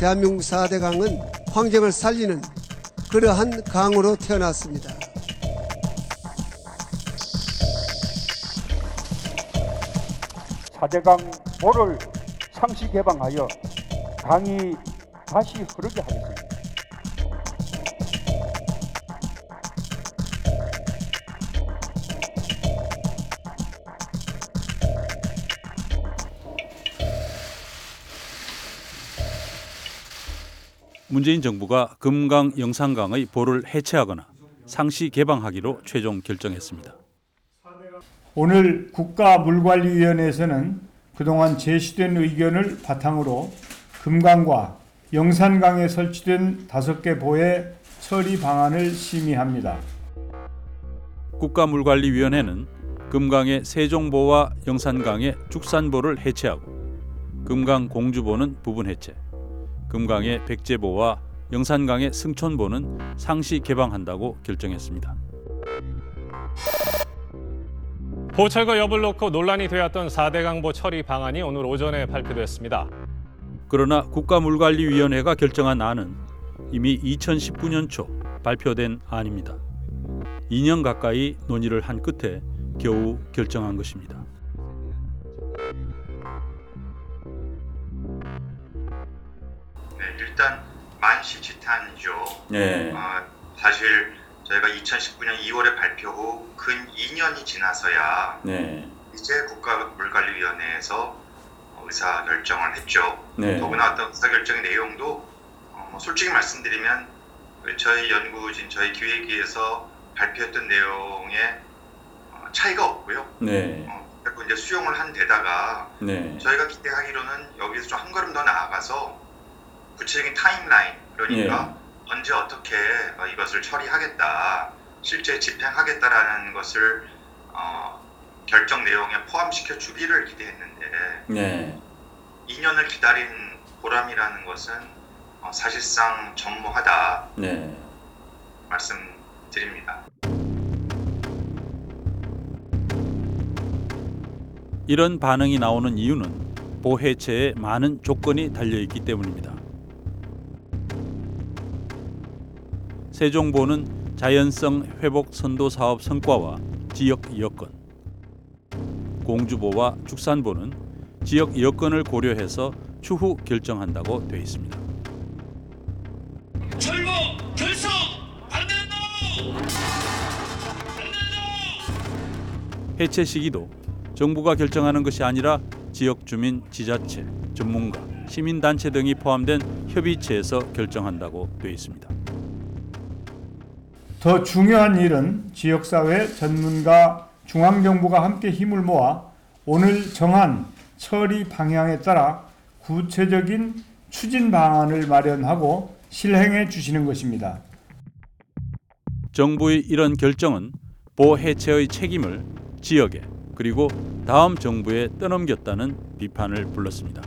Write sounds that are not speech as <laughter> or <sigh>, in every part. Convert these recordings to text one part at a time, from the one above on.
대한민국 4대 강은 환경을 살리는 그러한 강으로 태어났습니다. 사대강 보를 상시 개방하여 강이 다시 흐르게 하겠습니다. 문재인 정부가 금강 영산강의 보를 해체하거나 상시 개방하기로 최종 결정했습니다. 오늘 국가물관리위원회에서는 그동안 제시된 의견을 바탕으로 금강과 영산강에 설치된 다섯 개 보의 처리 방안을 심의합니다. 국가물관리위원회는 금강의 세종보와 영산강의 죽산보를 해체하고 금강 공주보는 부분 해체, 금강의 백제보와 영산강의 승천보는 상시 개방한다고 결정했습니다. 보철거 여부를 놓고 논란이 되었던 4대 강보 처리 방안이 오늘 오전에 발표됐습니다. 그러나 국가물관리위원회가 결정한 안은 이미 2019년 초 발표된 안입니다. 2년 가까이 논의를 한 끝에 겨우 결정한 것입니다. 일단 만시지탄이죠. 네. 어, 사실 저희가 2019년 2월에 발표 후 근 2년이 지나서야 네. 이제 국가물관리위원회에서 어, 의사 결정을 했죠. 네. 더구나 어떤 의사 결정의 내용도 어, 뭐 솔직히 말씀드리면 그 저희 연구진, 저희 기획위에서 발표했던 내용에 어, 차이가 없고요. 네. 어, 그리고 이제 수용을 한 데다가 네. 저희가 기대하기로는 여기서 좀 한 걸음 더 나아가서 구체적인 타임라인 그러니까 예. 언제 어떻게 어, 이것을 처리하겠다 실제 집행하겠다라는 것을 어, 결정 내용에 포함시켜 주기를 기대했는데 네. 2년을 기다린 보람이라는 것은 어, 사실상 전무하다 네. 말씀드립니다. 이런 반응이 나오는 이유는 보해체에 많은 조건이 달려 있기 때문입니다. 세종보는 자연성 회복 선도 사업 성과와 지역 여건, 공주보와 죽산보는 지역 여건을 고려해서 추후 결정한다고 되어 있습니다. 철거 결성 안 된다 해체 시기도 정부가 결정하는 것이 아니라 지역 주민, 지자체, 전문가, 시민단체 등이 포함된 협의체에서 결정한다고 되어 있습니다. 더 중요한 일은 지역사회, 전문가, 중앙정부가 함께 힘을 모아 오늘 정한 처리 방향에 따라 구체적인 추진 방안을 마련하고 실행해 주시는 것입니다. 정부의 이런 결정은 보 해체의 책임을 지역에 그리고 다음 정부에 떠넘겼다는 비판을 불렀습니다.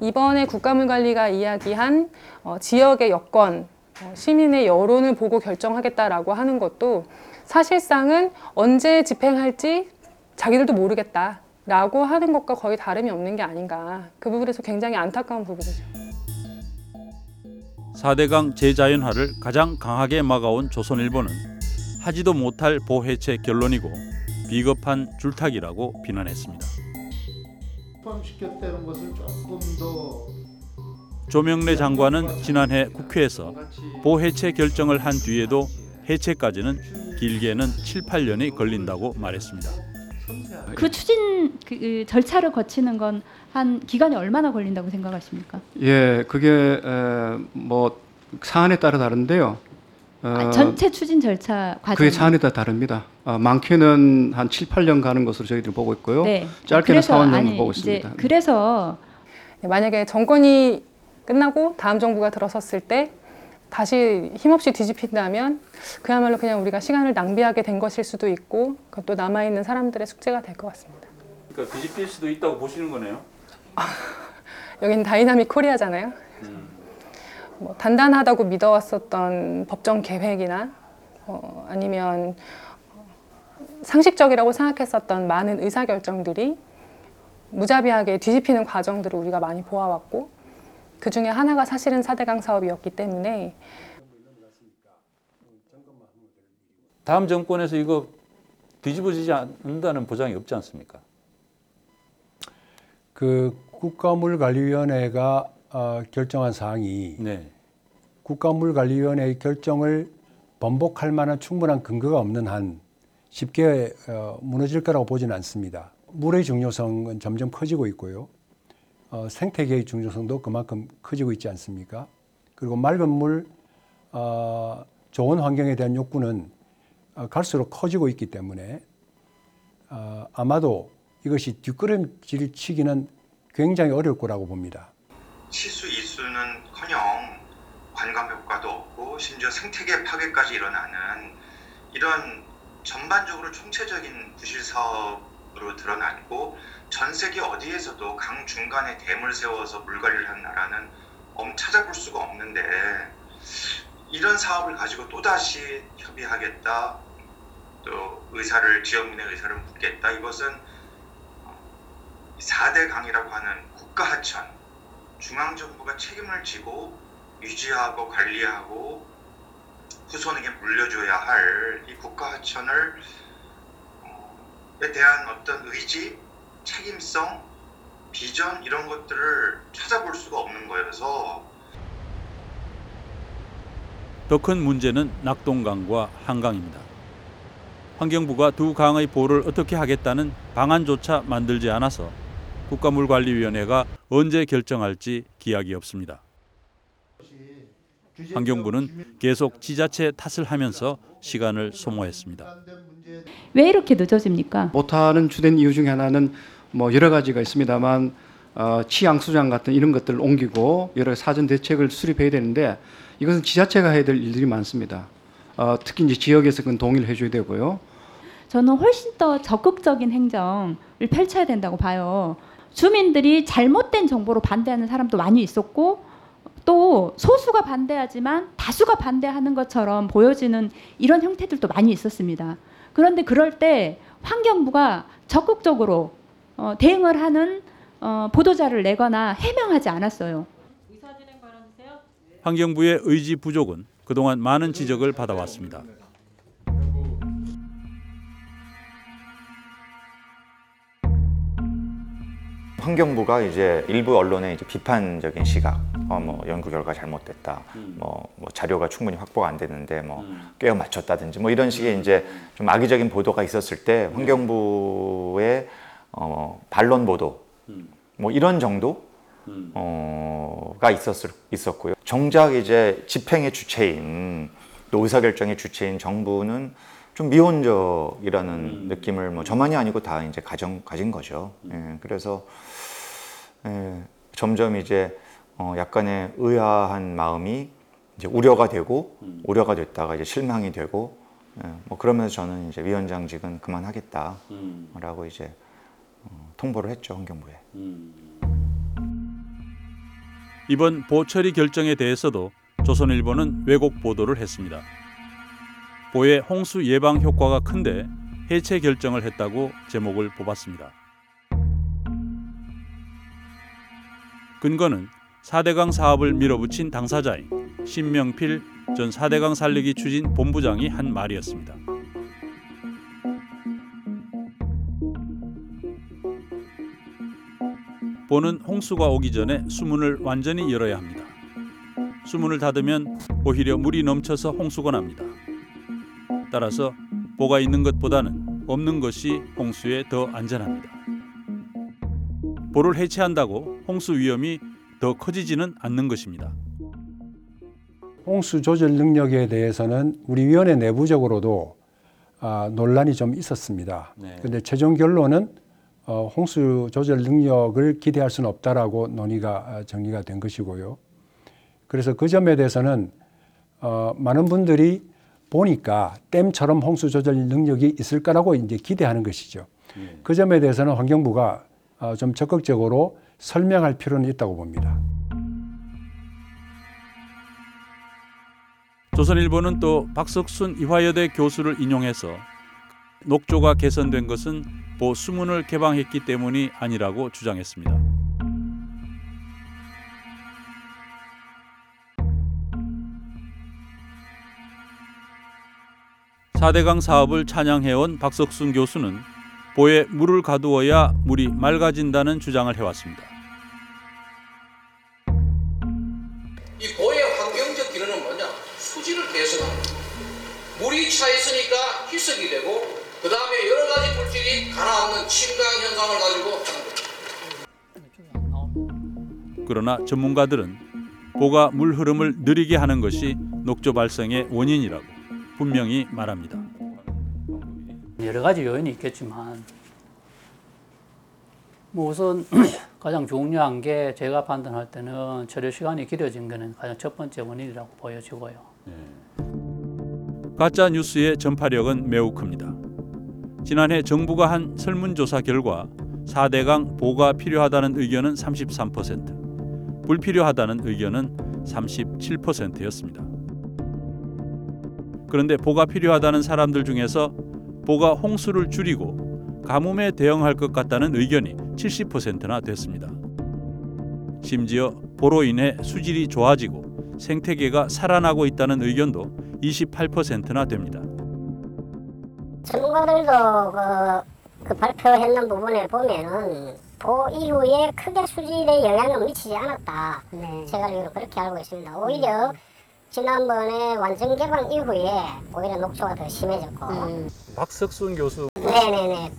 이번에 국가물관리가 이야기한 어, 지역의 여건, 어, 시민의 여론을 보고 결정하겠다라고 하는 것도 사실상은 언제 집행할지 자기들도 모르겠다라고 하는 것과 거의 다름이 없는 게 아닌가. 그 부분에서 굉장히 안타까운 부분이죠. 4대강 재자연화를 가장 강하게 막아온 조선일보는 하지도 못할 보해체 결론이고 비겁한 줄타기라고 비난했습니다. 포함시켰다는 것은 조금 더 조명래 장관은 지난해 국회에서 보해체 결정을 한 뒤에도 해체까지는 길게는 7, 8년이 걸린다고 말했습니다. 그 추진 그 절차를 거치는 건 한 기간이 얼마나 걸린다고 생각하십니까? 예, 그게 에, 뭐 사안에 따라 다른데요. 어, 아, 전체 추진 절차 과정. 그게 사안에 따라 다릅니다. 어, 많게는 한 7, 8년 가는 것으로 저희들이 보고 있고요. 네. 짧게는 그래서 4, 5년 아니, 보고 있습니다. 그래서 네, 만약에 정권이 끝나고 다음 정부가 들어섰을 때 다시 힘없이 뒤집힌다면 그야말로 그냥 우리가 시간을 낭비하게 된 것일 수도 있고 그것도 남아있는 사람들의 숙제가 될 것 같습니다. 그러니까 뒤집힐 수도 있다고 보시는 거네요. <laughs> 여긴 dynamic Korea잖아요. 뭐 단단하다고 믿어왔었던 법정 계획이나 어, 아니면 상식적이라고 생각했었던 많은 의사 결정들이 무자비하게 뒤집히는 과정들을 우리가 많이 보아왔고 그 중에 하나가 사실은 4대강 사업이었기 때문에 다음 정권에서 이거 뒤집어지지 않는다는 보장이 없지 않습니까? 그 국가물관리위원회가 어, 결정한 사항이 네. 국가물관리위원회의 결정을 번복할 만한 충분한 근거가 없는 한 쉽게 어, 무너질 거라고 보지는 않습니다. 물의 중요성은 점점 커지고 있고요. 어, 생태계의 중요성도 그만큼 커지고 있지 않습니까? 그리고 맑은 물, 어, 좋은 환경에 대한 욕구는 어, 갈수록 커지고 있기 때문에 어, 아마도 이것이 뒷걸음질 치기는 굉장히 어려울 거라고 봅니다. 치수 이수는커녕 관광 효과도 없고 심지어 생태계 파괴까지 일어나는 이런 전반적으로 총체적인 부실 사업으 로 드러났고 전 세계 어디에서도 강 중간에 댐을 세워서 물 관리를 하는 나라는 엄 찾아볼 수가 없는데 이런 사업을 가지고 또 다시 협의하겠다 또 의사를 지역민의 의사를 묻겠다. 이것은 4대 강이라고 하는 국가 하천 중앙정부가 책임을 지고 유지하고 관리하고 후손에게 물려줘야 할 이 국가 하천을 에 대한 어떤 의지, 책임성, 비전 이런 것들을 찾아볼 수가 없는 거여서 더 큰 문제는 낙동강과 한강입니다. 환경부가 두 강의 보를 어떻게 하겠다는 방안조차 만들지 않아서 국가물관리위원회가 언제 결정할지 기약이 없습니다. 환경부는 계속 지자체 탓을 하면서 시간을 소모했습니다. 왜 이렇게 늦어집니까? 못하는 주된 이유 중에 하나는 뭐 여러 가지가 있습니다만 어, 치양 수장 같은 이런 것들을 옮기고 여러 사전 대책을 수립해야 되는데 이것은 지자체가 해야 될 일들이 많습니다. 어, 특히 이제 지역에서 그건 동의를 해줘야 되고요. 저는 훨씬 더 적극적인 행정을 펼쳐야 된다고 봐요. 주민들이 잘못된 정보로 반대하는 사람도 많이 있었고 또 소수가 반대하지만 다수가 반대하는 것처럼 보여지는 이런 형태들도 많이 있었습니다. 그런데 그럴 때 환경부가 적극적으로 어, 대응을 하는 어, 보도자를 내거나 해명하지 않았어요. 환경부의 의지 부족은 그동안 많은 지적을 받아왔습니다. 환경부가 이제 일부 언론의 이제 비판적인 시각, 어, 뭐 연구 결과 잘못됐다, 뭐, 뭐 자료가 충분히 확보가 안 됐는데 뭐 꿰어 맞췄다든지 뭐 이런 식의 이제 좀 악의적인 보도가 있었을 때 환경부의 어, 반론 보도, 뭐 이런 정도? 어가 있었을 있었고요. 정작 이제 집행의 주체인 또 의사결정의 주체인 정부는 좀 미온적이라는 느낌을 뭐 저만이 아니고 다 이제 가정 가진 거죠. 예, 그래서 예, 점점 이제 어, 약간의 의아한 마음이 이제 우려가 되고 우려가 됐다가 이제 실망이 되고 예, 뭐 그러면서 저는 이제 위원장직은 그만하겠다라고 이제 어, 통보를 했죠 환경부에. 이번 보처리 결정에 대해서도 조선일보는 왜곡 보도를 했습니다. 보의 홍수 예방 효과가 큰데 해체 결정을 했다고 제목을 뽑았습니다. 근거는 4대강 사업을 밀어붙인 당사자인 신명필 전 4대강 살리기 추진 본부장이 한 말이었습니다. 보는 홍수가 오기 전에 수문을 완전히 열어야 합니다. 수문을 닫으면 오히려 물이 넘쳐서 홍수가 납니다. 따라서 보가 있는 것보다는 없는 것이 홍수에 더 안전합니다. 보를 해체한다고 홍수 위험이 더 커지지는 않는 것입니다. 홍수 조절 능력에 대해서는 우리 위원회 내부적으로도 아, 논란이 좀 있었습니다. 네. 그런데 최종 결론은 어, 홍수 조절 능력을 기대할 수는 없다라고 논의가 아, 정리가 된 것이고요. 그래서 그 점에 대해서는 어, 많은 분들이 보니까 댐처럼 홍수 조절 능력이 있을 거라고 이제 기대하는 것이죠. 그 점에 대해서는 환경부가 어, 좀 적극적으로 설명할 필요는 있다고 봅니다. 조선일보는 또 박석순 이화여대 교수를 인용해서 녹조가 개선된 것은 보 수문을 개방했기 때문이 아니라고 주장했습니다. 사대강 사업을 찬양해온 박석순 교수는 보에 물을 가두어야 물이 맑아진다는 주장을 해왔습니다. 수질을 거예요. 물이 차 있으니까 희석이 되고 그 다음에 여러 가지 물질이 가라앉는 침강 현상을 가지고 하는 거예요. 그러나 전문가들은 보가 물 흐름을 느리게 하는 것이 녹조 발생의 원인이라고 분명히 말합니다. 여러 가지 요인이 있겠지만 뭐 우선 <clears throat> 가장 중요한 게 제가 판단할 때는 처리 시간이 길어진 것은 가장 첫 번째 원인이라고 보여지고요. 가짜 뉴스의 전파력은 매우 큽니다. 지난해 정부가 한 설문조사 결과 4대강 보가 필요하다는 의견은 33%, 불필요하다는 의견은 37%였습니다. 그런데 보가 필요하다는 사람들 중에서 보가 홍수를 줄이고 가뭄에 대응할 것 같다는 의견이 70%나 됐습니다. 심지어 보로 인해 수질이 좋아지고 생태계가 살아나고 있다는 의견도 28%나 됩니다. 전문가들도 그, 그 발표했는 부분에 보면은 보 이후에 크게 수질에 영향을 미치지 않았다. 제가 알기로 그렇게 알고 있습니다. 오히려 지난번에 완전 개방 이후에 오히려 녹조가 더 심해졌고. 박석순 교수 네네네.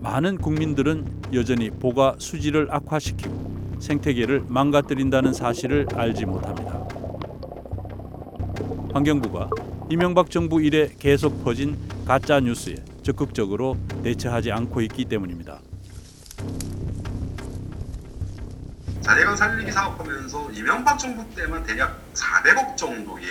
많은 국민들은 여전히 보가 수질을 악화시키고 생태계를 망가뜨린다는 사실을 알지 못합니다. 환경부가 이명박 정부 이래 계속 퍼진 가짜 뉴스에 적극적으로 대처하지 않고 있기 때문입니다. 4대강 살리기 사업 하면서 이명박 정부 때만 대략 400억 정도의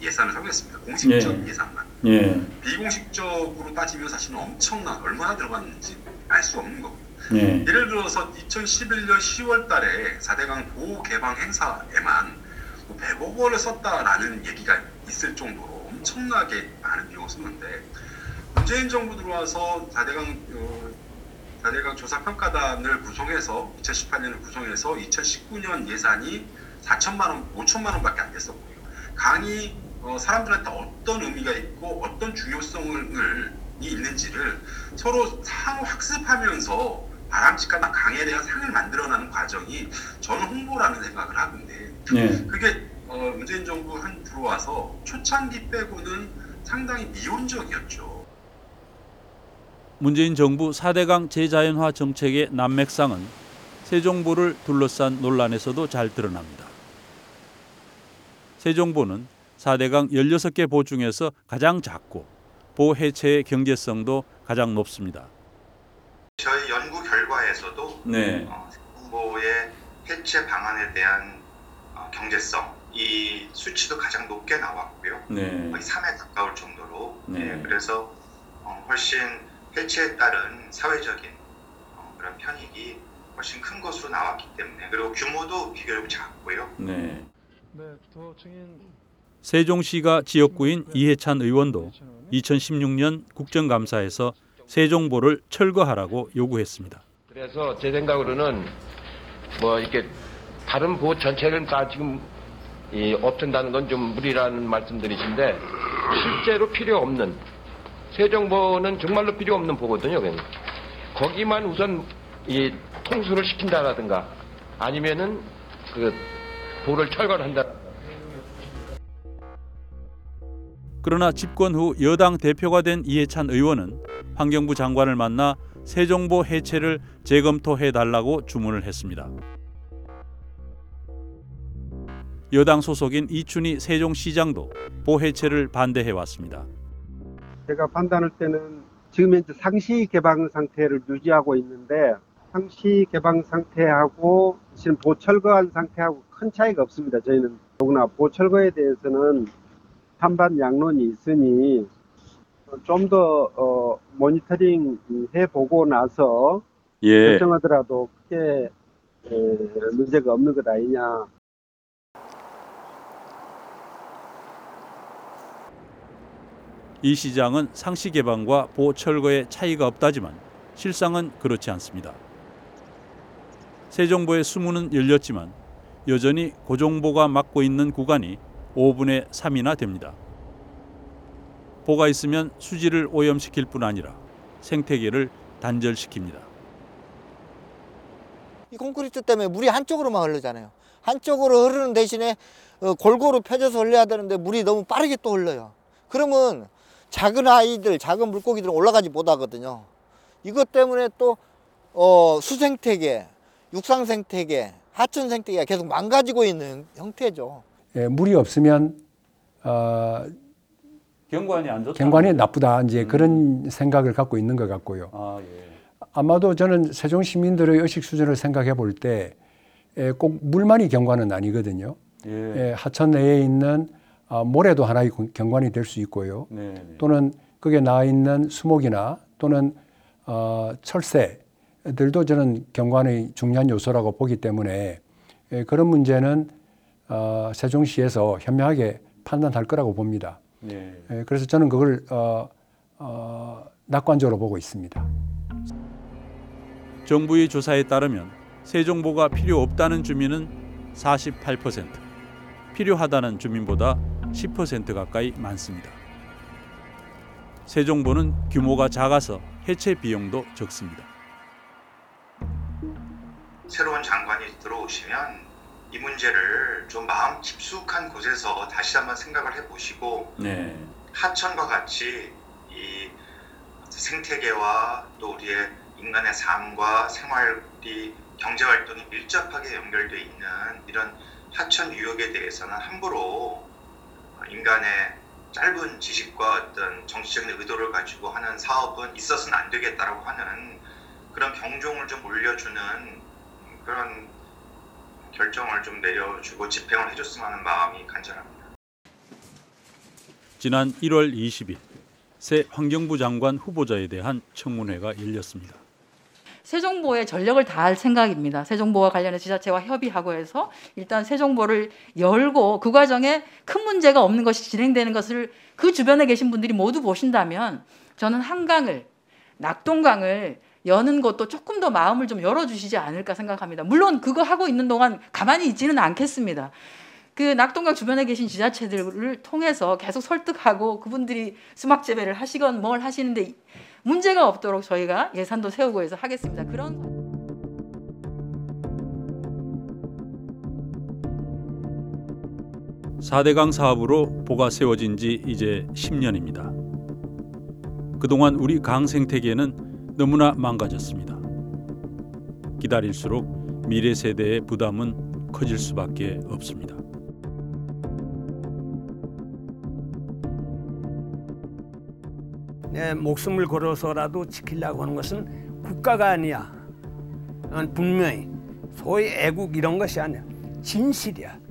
예산을 사용했습니다. 공식적 예. 예산만. 예. 비공식적으로 따지면 사실은 엄청난 얼마나 들어갔는지 알 수 없는 거고. 예. 예를 들어서 2011년 10월 달에 4대강 보호 개방 행사에만 뭐 100억 원을 썼다라는 얘기가 있을 정도로 엄청나게 많은 비용을 썼는데 문재인 정부 들어와서 4대강 어, 4대강 조사평가단을 구성해서 2018년을 구성해서 2019년 예산이 4천만 원, 5천만 원밖에 안 됐었고요. 강이 어, 사람들한테 어떤 의미가 있고 어떤 중요성을 이 있는지를 서로 상호 학습하면서 바람직한 강에 대한 상을 만들어나는 과정이 저는 홍보라는 생각을 하는데 네. 그게 어, 문재인 정부 한 들어와서 초창기 빼고는 상당히 미온적이었죠. 문재인 정부 4대강 재자연화 정책의 난맥상은 세종보를 둘러싼 논란에서도 잘 드러납니다. 세종보는 4대강 16개 보 중에서 가장 작고 보 해체의 경제성도 가장 높습니다. 저희 연구 결과에서도 네. 어, 홍보의 해체 방안에 대한 어, 경제성 이 수치도 가장 높게 나왔고요. 네. 거의 3에 가까울 정도로 네. 예, 그래서 어, 훨씬 해체에 따른 사회적인 어, 그런 편익이 훨씬 큰 것으로 나왔기 때문에 그리고 규모도 비교적 작고요. 네. 네, 더 증인 세종시가 지역구인 이해찬 의원도 2016년 국정감사에서 세종보를 철거하라고 요구했습니다. 그래서 제 생각으로는 뭐 이렇게 다른 보호 전체를 다 지금 이 없앤다는 건 좀 무리라는 말씀들이신데 실제로 필요 없는 세정보는 정말로 필요 없는 보거든요. 그냥. 거기만 우선 이 통수를 시킨다라든가 아니면은 그 보를 철거한다. 그러나 집권 후 여당 대표가 된 이해찬 의원은 환경부 장관을 만나 세종보 해체를 재검토해 달라고 주문을 했습니다. 여당 소속인 이춘희 세종시장도 보 해체를 반대해 왔습니다. 제가 판단할 때는 지금 현재 상시 개방 상태를 유지하고 있는데 상시 개방 상태하고 지금 보철거한 상태하고 큰 차이가 없습니다. 저희는 더구나 보철거에 대해서는 찬반 양론이 있으니 좀더 어, 모니터링 해보고 나서 예. 결정하더라도 크게 에, 문제가 없는 것 아니냐. 이 시장은 상시 개방과 보 철거에 차이가 없다지만 실상은 그렇지 않습니다. 세종보의 수문은 열렸지만 여전히 고종보가 맡고 있는 구간이 5분의 3이나 됩니다. 보가 있으면 수질을 오염시킬 뿐 아니라 생태계를 단절시킵니다. 이 콘크리트 때문에 물이 한쪽으로만 흐르잖아요. 한쪽으로 흐르는 대신에 어, 골고루 펴져서 흘러야 되는데 물이 너무 빠르게 또 흘러요. 그러면 작은 아이들, 작은 물고기들은 올라가지 못하거든요. 이것 때문에 또 어, 수생태계, 육상생태계, 하천생태계가 계속 망가지고 있는 형태죠. 예, 물이 없으면 어, 경관이 안 좋다. 경관이 나쁘다 이제 그런 생각을 갖고 있는 것 같고요. 아, 예. 아마도 저는 세종 시민들의 의식 수준을 생각해 볼 때 꼭 물만이 경관은 아니거든요. 예. 예, 하천 내에 있는 아, 모래도 하나의 공- 경관이 될 수 있고요. 네, 네. 또는 거기에 나와 있는 수목이나 또는 어, 철새들도 저는 경관의 중요한 요소라고 보기 때문에 예, 그런 문제는 어, 세종시에서 현명하게 판단할 거라고 봅니다. 네. 예, 그래서 저는 그걸 어, 어, 낙관적으로 보고 있습니다. 정부의 조사에 따르면 세종보가 필요 없다는 주민은 48%, 필요하다는 주민보다 10% 가까이 많습니다. 세종보는 규모가 작아서 해체 비용도 적습니다. 새로운 장관이 들어오시면 이 문제를 좀 마음 깊숙한 곳에서 다시 한번 생각을 해보시고 네. 하천과 같이 이 생태계와 또 우리의 인간의 삶과 생활이 경제 활동이 밀접하게 연결돼 있는 이런 하천 유역에 대해서는 함부로 인간의 짧은 지식과 어떤 정치적인 의도를 가지고 하는 사업은 있어서는 안 되겠다라고 하는 그런 경종을 좀 울려주는 그런 결정을 좀 내려주고 집행을 해줬으면 하는 마음이 간절합니다. 지난 1월 20일 새 환경부 장관 후보자에 대한 청문회가 열렸습니다. 세종보에 전력을 다할 생각입니다. 세종보와 관련해 지자체와 협의하고 해서 일단 세종보를 열고 그 과정에 큰 문제가 없는 것이 진행되는 것을 그 주변에 계신 분들이 모두 보신다면 저는 한강을 낙동강을 여는 것도 조금 더 마음을 좀 열어주시지 않을까 생각합니다. 물론 그거 하고 있는 동안 가만히 있지는 않겠습니다. 그 낙동강 주변에 계신 지자체들을 통해서 계속 설득하고 그분들이 수막 재배를 하시건 뭘 하시는데 문제가 없도록 저희가 예산도 세우고 해서 하겠습니다. 그런 4대강 사업으로 보가 세워진 지 이제 10년입니다. 그동안 우리 강 생태계는 너무나 망가졌습니다. 기다릴수록 미래 세대의 부담은 커질 수밖에 없습니다. 내 목숨을 걸어서라도 지키려고 하는 것은 국가가 아니야. 분명히 소위 애국 이런 것이 아니야. 진실이야.